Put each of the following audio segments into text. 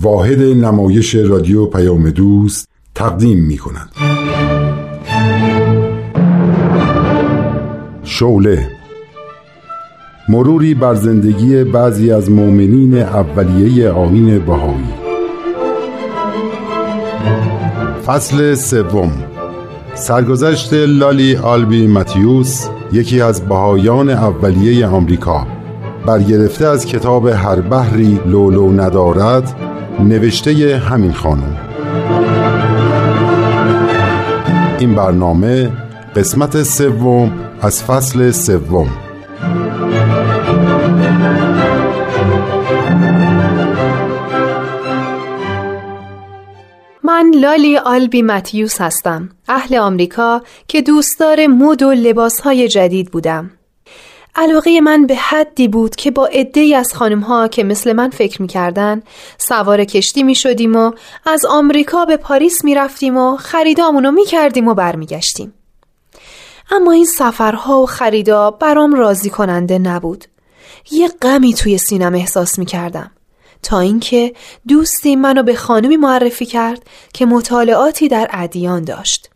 واحد نمایش رادیو پیام دوست تقدیم می کند. شوله مروری بر زندگی بعضی از مؤمنین اولیه آین بهایی. فصل سوم. سرگذشت لالی آلبی متیوس یکی از بهایان اولیه آمریکا. برگرفته از کتاب هر بحری لولو ندارد نوشته همین خانم. این برنامه قسمت سوم از فصل سوم. من لالی آلبی متیوس هستم. اهل آمریکا که دوستدار مد و لباسهای جدید بودم. علاقه من به حدی بود که با عده از خانم ها که مثل من فکر می‌کردن سوار کشتی می شدیم و از آمریکا به پاریس می رفتیم و خریدامونو می کردیم و برمیگشتیم. اما این سفرها و خریدا برام راضی کننده نبود. یه غمی توی سینم احساس می کردم. تا اینکه دوستی منو به خانمی معرفی کرد که مطالعاتی در ادیان داشت.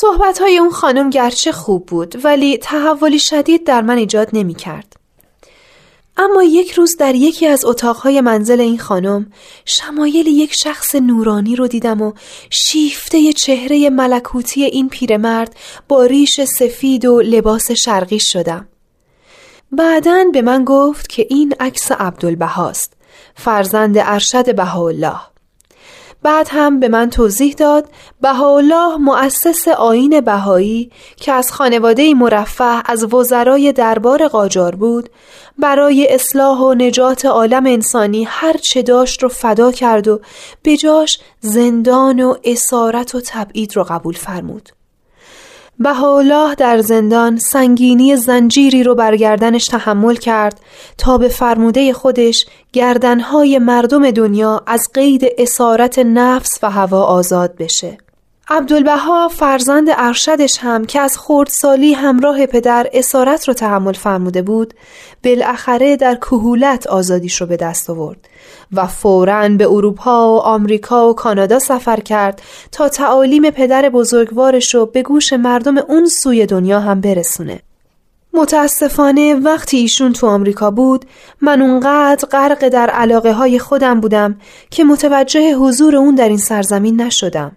صحبت های اون خانم گرچه خوب بود ولی تحولی شدید در من ایجاد نمی کرد. اما یک روز در یکی از اتاقهای منزل این خانم شمایل یک شخص نورانی رو دیدم و شیفته چهره ملکوتی این پیرمرد با ریش سفید و لباس شرقی شدم. بعدا به من گفت که این عکس عبدالبهاست فرزند ارشد بهاءالله بعد هم به من توضیح داد بهاءالله مؤسس آین بهایی که از خانواده مرفه از وزرای دربار قاجار بود برای اصلاح و نجات عالم انسانی هر چه داشت رو فدا کرد و بجاش زندان و اسارت و تبعید رو قبول فرمود. بهاءالله در زندان سنگینی زنجیری رو بر گردنش تحمل کرد تا به فرموده خودش گردنهای مردم دنیا از قید اسارت نفس و هوا آزاد بشه. عبدالبها فرزند ارشدش هم که از خردسالی همراه پدر اسارت رو تحمل فرموده بود بالاخره در کهولت آزادیش رو به دست آورد و فوراً به اروپا و آمریکا و کانادا سفر کرد تا تعالیم پدر بزرگوارش رو به گوش مردم اون سوی دنیا هم برسونه متاسفانه وقتی ایشون تو آمریکا بود من اونقدر غرق در علاقه های خودم بودم که متوجه حضور اون در این سرزمین نشدم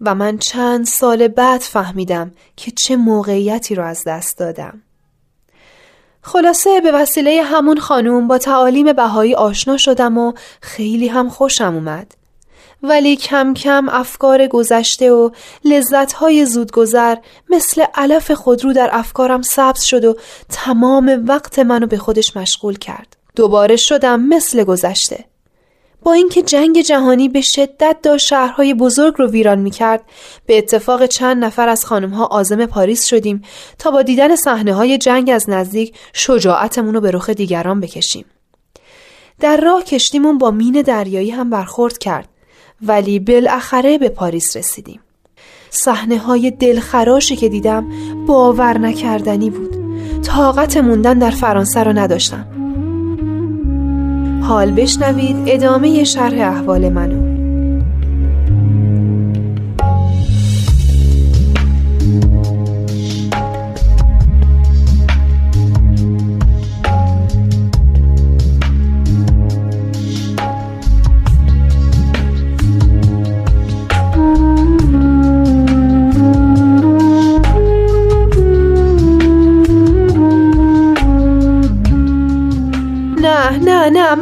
و من چند سال بعد فهمیدم که چه موقعیتی رو از دست دادم. خلاصه به وسیله همون خانوم با تعالیم بهایی آشنا شدم و خیلی هم خوشم اومد. ولی کم کم افکار گذشته و لذتهای زودگذر مثل علف خودرو در افکارم سبز شد و تمام وقت منو به خودش مشغول کرد. دوباره شدم مثل گذشته. با اینکه جنگ جهانی به شدت داشت شهرهای بزرگ رو ویران می‌کرد. به اتفاق چند نفر از خانمها آزم پاریس شدیم تا با دیدن صحنه های جنگ از نزدیک شجاعتمون رو به رخ دیگران بکشیم. در راه کشتیمون با مین دریایی هم برخورد کرد ولی بالاخره به پاریس رسیدیم. صحنه های دلخراشی که دیدم باور نکردنی بود. طاقت موندن در فرانسه رو نداشتم. حال بشنوید ادامه شرح احوال منو. نه نه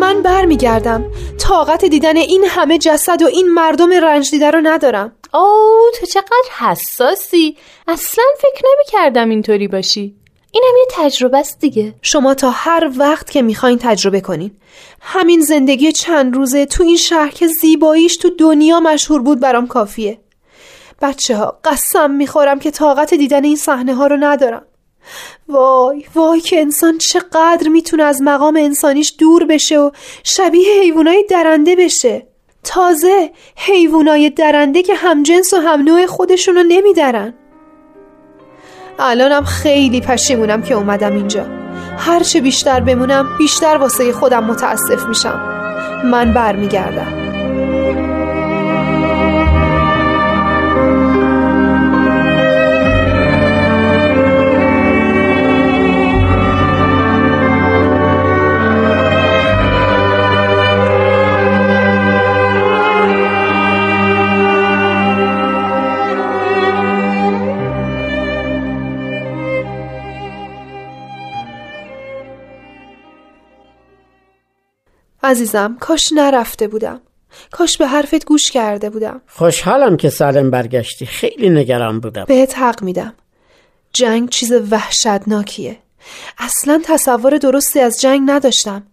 برمیگردم. طاقت دیدن این همه جسد و این مردم رنج دیده رو ندارم. اوه تو چقدر حساسی. اصلا فکر نمی کردم اینطوری باشی. اینم یه تجربه است دیگه. شما تا هر وقت که می‌خواین تجربه کنین. همین زندگی چند روزه تو این شهر که زیباییش تو دنیا مشهور بود برام کافیه. بچه ها قسم می‌خورم که طاقت دیدن این صحنه ها رو ندارم. وای وای که انسان چقدر می‌تونه از مقام انسانیش دور بشه و شبیه حیوانای درنده بشه. تازه حیوانای درنده که همجنس و هم نوع خودشونو نمیدارن. الانم خیلی پشیمونم که اومدم اینجا. هرچه بیشتر بمونم بیشتر واسه خودم متاسف میشم. من برمیگردم. عزیزم کاش نرفته بودم. کاش به حرفت گوش کرده بودم. خوشحالم که سالم برگشتی. خیلی نگران بودم. بهت حق میدم. جنگ چیز وحشتناکیه. اصلا تصور درستی از جنگ نداشتم.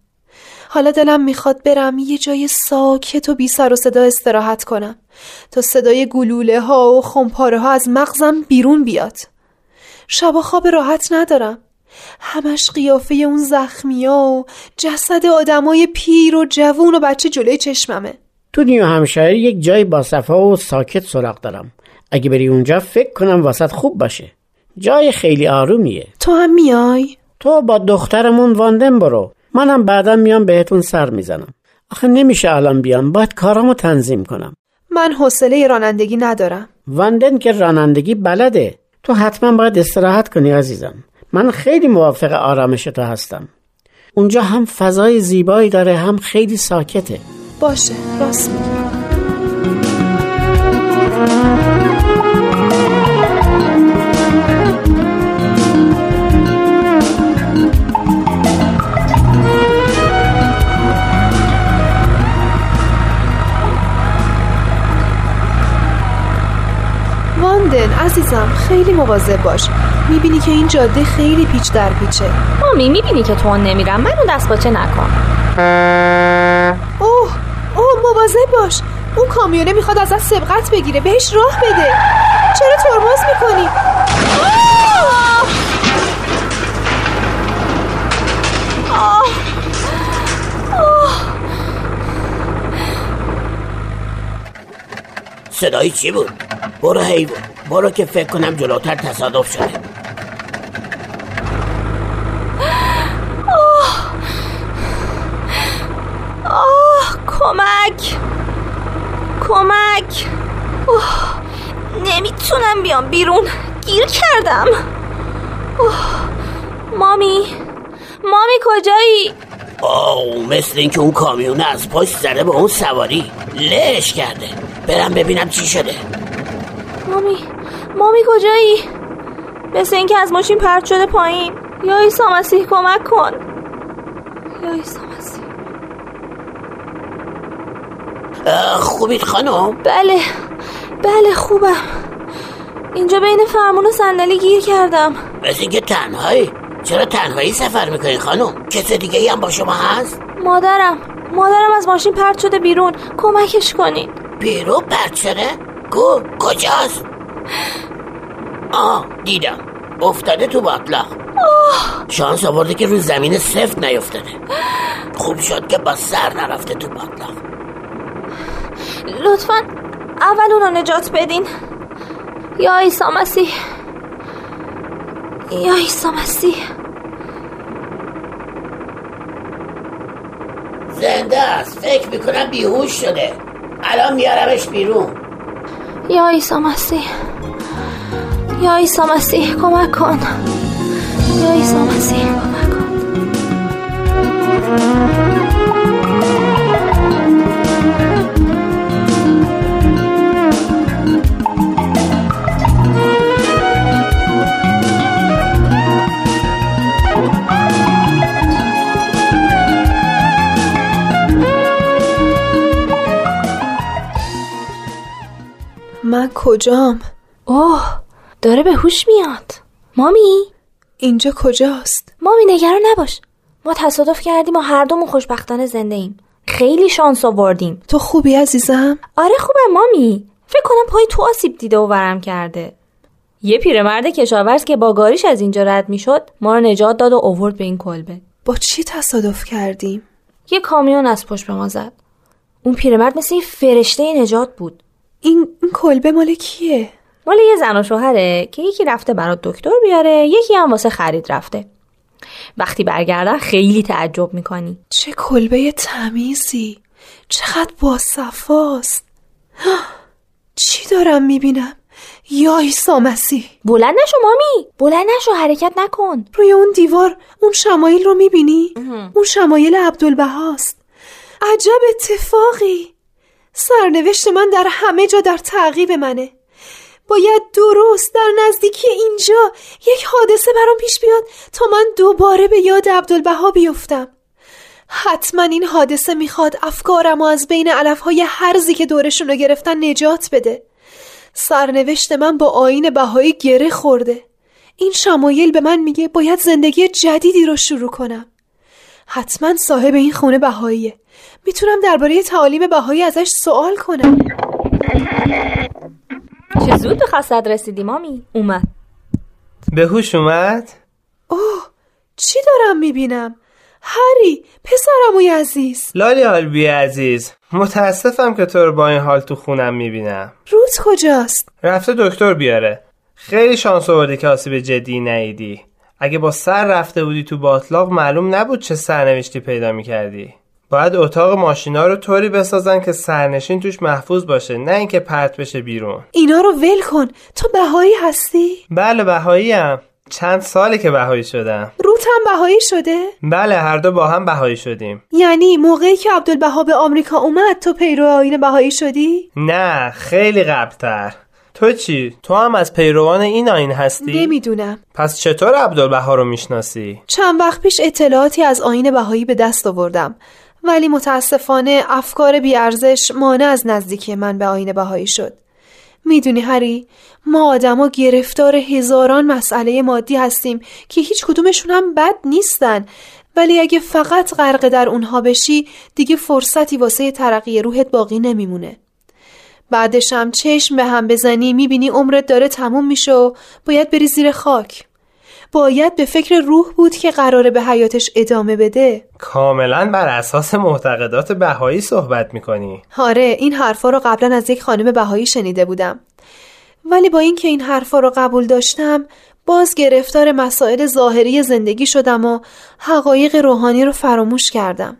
حالا دلم می‌خواد برم یه جای ساکت و بی سر و صدا استراحت کنم. تا صدای گلوله ها و خمپاره ها از مغزم بیرون بیاد. شبا خواب راحت ندارم. همش قیافه اون زخمیا و جسد آدمای پیر و جوون و بچه جلوی چشممه. تو نیو همشهری یک جای با صفا و ساکت سراغ دارم. اگه بری اونجا فکر کنم واسط خوب باشه. جای خیلی آرومیه. تو هم میای؟ تو با دخترمون واندن برو. منم بعدا میام بهتون سر می‌زنم. آخه نمیشه الان بیام. باید کارامو تنظیم کنم. من حوصله رانندگی ندارم. واندن که رانندگی بلده. تو حتما باید استراحت کنی عزیزم. من خیلی موافق آرامش تو هستم. اونجا هم فضای زیبایی داره هم خیلی ساکته. باشه راست میگی. واندن عزیزم خیلی مواظب باش. می‌بینی که این جاده خیلی پیچ در پیچه. مامی می‌بینی که تو نمیرم. منو دست باچه نکن. اوه اوه مواظب باش. اون کامیونه می‌خواد ازت سبقت بگیره. بهش راه بده. چرا ترمز می‌کنی؟ صدایی چی بود؟ برو حیوان. برو که فکر کنم جلوتر تصادف شده. آه. کمک. کمک. اوه. نمی‌تونم بیام بیرون. گیر کردم. اوه. مامی. مامی کجایی؟ آه مثل اینکه اون کامیونه از پشت زده به اون سواری لش کرده. برم ببینم چی شده. مامی مامی کجایی؟ مثل اینکه از ماشین پرت شده پایین یا ایسا مسیح کمک کن یا ایسا مسیح خوبید خانم؟ بله بله خوبم اینجا بین فرمون و صندلی گیر کردم مثل اینکه تنهایی چرا تنهایی سفر می‌کنی خانم؟ کس دیگه ای هم با شما هست؟ مادرم مادرم از ماشین پرت شده بیرون کمکش کنین بیرون پرت شده؟ کو کجاست؟ آه دیدم. افتاده تو باطلاق شانس آورده که رو زمین سفت نیفتاده. خوب شد که با سر نرفته تو باطلاق لطفا اول اونو نجات بدین. یا عیسی مسیح. یا عیسی مسیح. زنده است. فکر می‌کنم بیهوش شده. الان میارمش بیرون. یا عیسی مسیح. یا عیسی مسیح کمک کن. یا عیسی مسیح کمک کجام؟ اوه داره به هوش میاد. مامی؟ اینجا کجاست؟ مامی نگران نباش. ما تصادف کردیم و هر دومون خوشبختانه زنده ایم. خیلی شانس آوردیم. تو خوبی عزیزم؟ آره خوبم مامی. فکر کنم پای تو آسیب دیده و ورم کرده. یه پیرمرد کشاورز که با گاریش از اینجا رد می‌شد ما رو نجات داد و اوورد به این کلبه. با چی تصادف کردیم؟ یه کامیون از پشت به ما زد. اون پیرمرد مثل یه فرشته نجات بود. این, این کلبه مال کیه؟ مال یه زن و شوهره که یکی رفته برات دکتر بیاره یکی هم واسه خرید رفته. وقتی برگردن خیلی تعجب می‌کنی. چه کلبه تمیزی. چقدر باصفاست. چی دارم می‌بینم؟ یا عیسی مسیح. بلند نشو مامی. بلند نشو حرکت نکن. روی اون دیوار اون شمایل رو می‌بینی؟ اون شمایل عبدالبهاست. عجب اتفاقی. سرنوشت من در همه جا در تعقیب منه. باید درست در نزدیکی اینجا یک حادثه برام پیش بیاد تا من دوباره به یاد عبدالبها بیفتم. حتما این حادثه می‌خواد افکارم و از بین علفهای هرزی که دورشون رو گرفتن نجات بده. سرنوشت من با آین بهایی گره خورده. این شمایل به من میگه باید زندگی جدیدی رو شروع کنم. حتما صاحب این خونه بهاییه. می‌تونم درباره تعالیم بهایی ازش سوال کنم. چه زود به خواستت رسیدی مامی؟ اومد. به هوش اومد؟ اوه چی دارم می‌بینم؟ هری پسرموی عزیز لالی آلبی عزیز. متاسفم که تو رو با این حال تو خونم می‌بینم. روز کجاست؟ رفته دکتر بیاره. خیلی شانس آوردی که آسیب جدی نیدی اگه با سر رفته بودی تو باطلاق معلوم نبود چه سرنوشتی پیدا می‌کردی. باید اتاق ماشینا رو طوری بسازن که سرنشین توش محفوظ باشه نه اینکه پرت بشه بیرون. اینا رو ول کن. تو بهایی هستی؟ بله بهایی چند سالی که بهایی شدم. روت هم بهایی شده؟ بله هر دو با هم بهایی شدیم. یعنی موقعی که عبدالبها به آمریکا اومد تو پیرو آین بهایی شدی؟ نه خیلی قبلتر. تو چی؟ تو هم از پیروان این آین هستی؟ نمی‌دونم پس چطور عبدالبها رو می‌شناسی؟ چند وقت پیش اطلاعاتی از آین بهایی به دست آوردم ولی متاسفانه افکار بیارزش مانع از نزدیکی من به آین بهایی شد می‌دونی هری ما آدما گرفتار هزاران مسئله مادی هستیم که هیچ کدومشون هم بد نیستن ولی اگه فقط غرق در اونها بشی دیگه فرصتی واسه ترقی روحت باقی نمیمونه بعدش هم چشم به هم بزنی می‌بینی عمرت داره تموم میشه و باید بری زیر خاک. باید به فکر روح بود که قراره به حیاتش ادامه بده. کاملا بر اساس معتقدات بهایی صحبت می‌کنی. آره این حرفا رو قبلا از یک خانم بهایی شنیده بودم. ولی با اینکه این حرفا رو قبول داشتم باز گرفتار مسائل ظاهری زندگی شدم و حقایق روحانی رو فراموش کردم.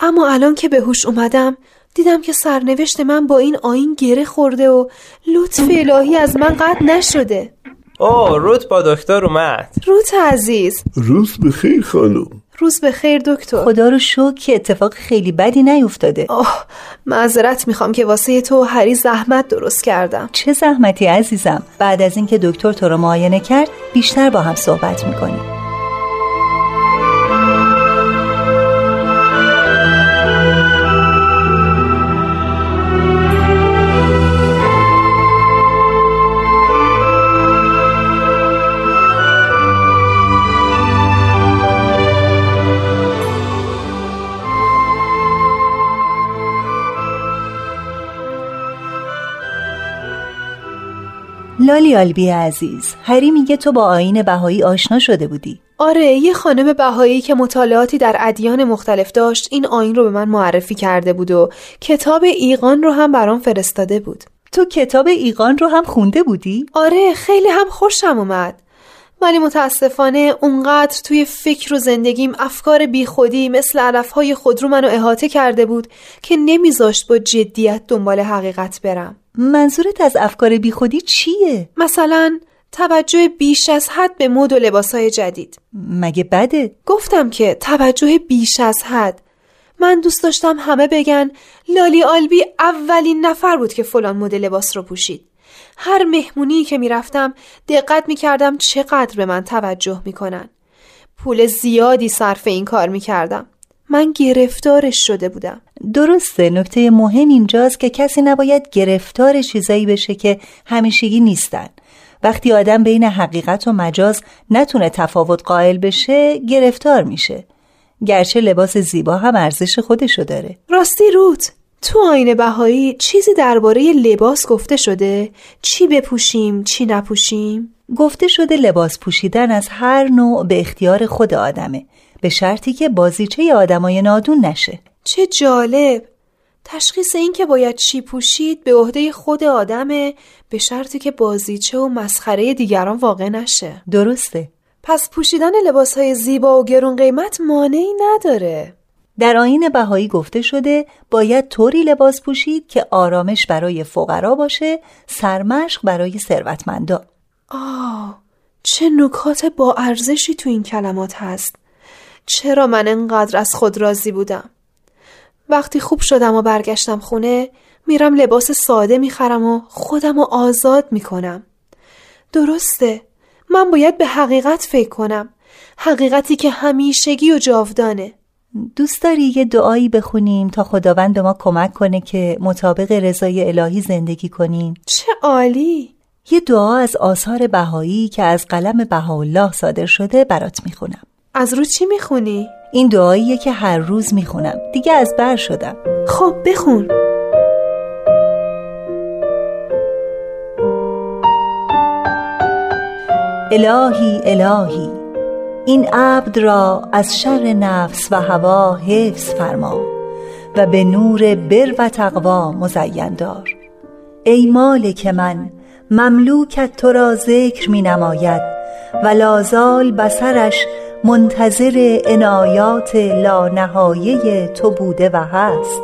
اما الان که به هوش اومدم دیدم که سرنوشت من با این آین گره خورده و لطف الهی از من قطع نشده. او روت با دکتر اومد. روت عزیز. روز بخیر خانم. روز بخیر دکتر. خدا رو شکر که اتفاق خیلی بدی نیفتاده. آه معذرت می‌خوام که واسه تو هری زحمت درست کردم. چه زحمتی عزیزم. بعد از اینکه دکتر تو رو معاینه کرد بیشتر با هم صحبت می‌کنیم. لالی آلبی عزیز هری میگه تو با آین بهایی آشنا شده بودی. آره یه خانم بهایی که مطالعاتی در ادیان مختلف داشت این آین رو به من معرفی کرده بود و کتاب ایقان رو هم برام فرستاده بود. تو کتاب ایقان رو هم خونده بودی؟ آره خیلی هم خوشم اومد. ولی متاسفانه اونقدر توی فکر و زندگیم افکار بیخودی مثل علفهای خود رو منو احاطه کرده بود که نمیذاشت با جدیت دنبال حقیقت برم منظورت از افکار بیخودی چیه؟ مثلا توجه بیش از حد به مد و لباسهای جدید مگه بده؟ گفتم که توجه بیش از حد من دوست داشتم همه بگن لالی آلبی اولین نفر بود که فلان مد لباس رو پوشید هر مهمونی که می‌رفتم دقت می‌کردم چقدر به من توجه می‌کنن. پول زیادی صرف این کار می‌کردم. من گرفتارش شده بودم. درسته نکته مهم اینجاست که کسی نباید گرفتار چیزایی بشه که همیشگی نیستن. وقتی آدم بین حقیقت و مجاز نتونه تفاوت قائل بشه گرفتار میشه. گرچه لباس زیبا هم ارزش خودشو داره. راستی روت تو آین بهایی چیزی درباره لباس گفته شده؟ چی بپوشیم، چی نپوشیم؟ گفته شده لباس پوشیدن از هر نوع به اختیار خود آدمه. به شرطی که بازیچه آدمای نادون نشه. چه جالب! تشخیص این که باید چی پوشید به عهده خود آدمه به شرطی که بازیچه و مسخره دیگران واقع نشه. درسته. پس پوشیدن لباس های زیبا و گرون قیمت مانعی نداره. در آین بهایی گفته شده باید طوری لباس پوشید که آرامش برای فقرا باشه سرمشق برای ثروتمندا. آه چه نکات با ارزشی تو این کلمات هست. چرا من انقدر از خود راضی بودم؟ وقتی خوب شدم و برگشتم خونه میرم لباس ساده می‌خرم و خودم رو آزاد می‌کنم. درسته من باید به حقیقت فکر کنم. حقیقتی که همیشگی و جاودانه. دوست داری یه دعایی بخونیم تا خداوند به ما کمک کنه که مطابق رضای الهی زندگی کنیم؟ چه عالی! یه دعا از آثار بهایی که از قلم بهاءالله صادر شده برات می‌خونم. از رو چی می‌خونی؟ این دعاییه که هر روز می‌خونم. دیگه از بر شدم. خب بخون. الهی الهی. این عبد را از شر نفس و هوا حفظ فرما و به نور بر و تقوا مزین دار. ای مالک من مملوکت تو را ذکر می نماید و لازال بسرش منتظر عنایات لانهایه تو بوده و هست.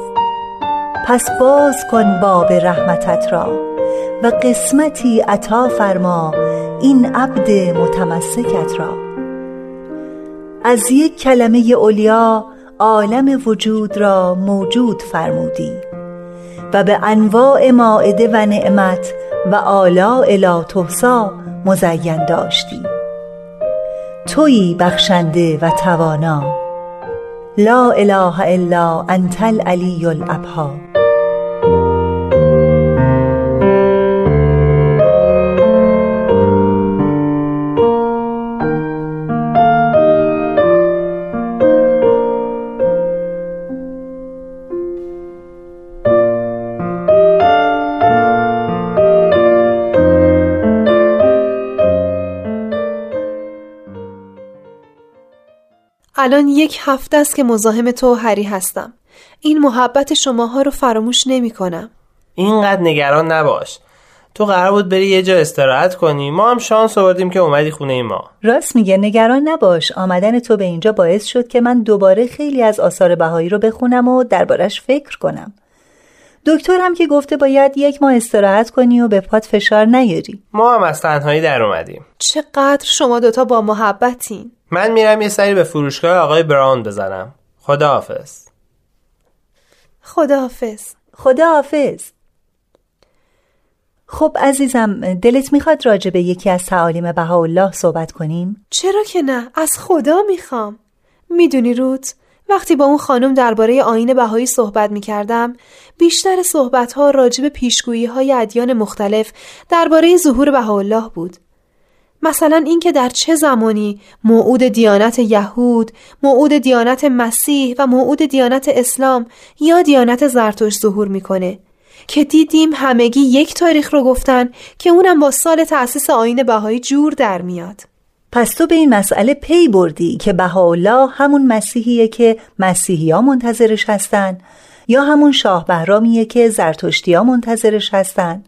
پس باز کن باب رحمتت را و قسمتی عطا فرما این عبد متمسکت را. از یک کلمه اولیا عالم وجود را موجود فرمودی و به انواع ماعده و نعمت و آلاء لا تحصا مزین داشتی. تویی بخشنده و توانا. لا اله الا انت العلی الابها الان یک هفته است که مزاحم تو و هری هستم. این محبت شماها رو فراموش نمی کنم. اینقدر نگران نباش. تو قرار بود بری یه جا استراحت کنی. ما هم شانس آوردیم که اومدی خونه ما. راست میگه نگران نباش. آمدن تو به اینجا باعث شد که من دوباره خیلی از آثار بهایی رو بخونم و دربارش فکر کنم. دکتر هم که گفته باید یک ماه استراحت کنی و به پات فشار نیاری. ما هم از تنهایی در اومدیم. چقدر شما دوتا با محبتین. من میرم یه سری به فروشگاه آقای براون بزنم. خداحافظ. خداحافظ. خداحافظ. خب عزیزم دلت می‌خواد راجع به یکی از تعالیم بهاءالله صحبت کنیم؟ چرا که نه از خدا می‌خوام. می‌دونی روت وقتی با اون خانم درباره آین بهایی صحبت می‌کردم بیشتر صحبت ها راجع به پیشگویی های ادیان مختلف درباره ظهور بهاءالله بود. مثلا اینکه در چه زمانی موعود دیانت یهود، موعود دیانت مسیح و موعود دیانت اسلام یا دیانت زرتشت ظهور می‌کنه. که دیدیم همگی یک تاریخ رو گفتن که اونم با سال تأسیس آین بهایی جور در میاد. پس تو به این مسئله پی بردی که بهاءالله همون مسیحیه که مسیحی ها منتظرش هستن یا همون شاه بهرامیه که زرتشتی ها منتظرش هستن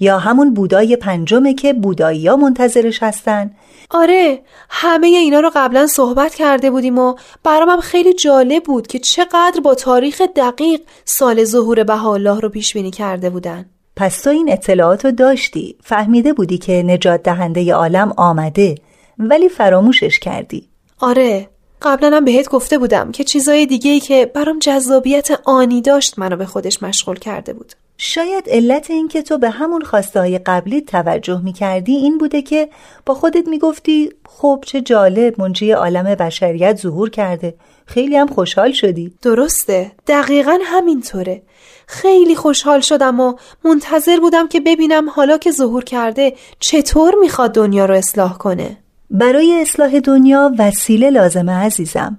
یا همون بودای پنجمه که بودایی ها منتظرش هستن. آره همه اینا رو قبلا صحبت کرده بودیم و برام هم خیلی جالب بود که چقدر با تاریخ دقیق سال ظهور بهاءالله رو پیش بینی کرده بودن. پس تو این اطلاعات رو داشتی فهمیده بودی که نجات دهنده عالم آمده. ولی فراموشش کردی. آره قبلا هم بهت گفته بودم که چیزای دیگه ای که برام جذابیت آنی داشت منو به خودش مشغول کرده بود. شاید علت این که تو به همون خواسته های قبلی توجه می کردی این بوده که با خودت می گفتی خب چه جالب منجی عالم بشریت ظهور کرده خیلی هم خوشحال شدی. درسته دقیقا همینطوره. خیلی خوشحال شدم و منتظر بودم که ببینم حالا که ظهور کرده چطور می‌خواد دنیا رو اصلاح کنه. برای اصلاح دنیا وسیله لازمه عزیزم.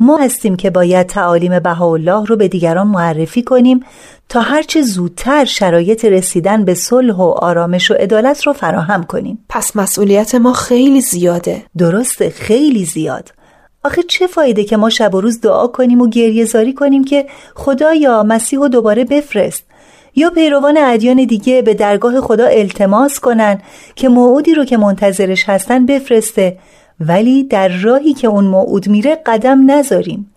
ما هستیم که باید تعالیم بهاءالله رو به دیگران معرفی کنیم تا هرچه زودتر شرایط رسیدن به صلح و آرامش و عدالت رو فراهم کنیم. پس مسئولیت ما خیلی زیاده. درسته خیلی زیاد. آخه چه فایده که ما شب و روز دعا کنیم و گریه زاری کنیم که خدا یا مسیح رو دوباره بفرست؟ یا پیروان ادیان دیگه به درگاه خدا التماس کنن که موعودی رو که منتظرش هستن بفرسته. ولی در راهی که اون موعود میره قدم نذاریم.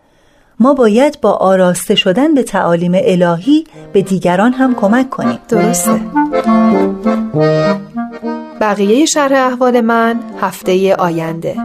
ما باید با آراسته شدن به تعالیم الهی به دیگران هم کمک کنیم. درسته. بقیه شرح احوال من هفته آینده.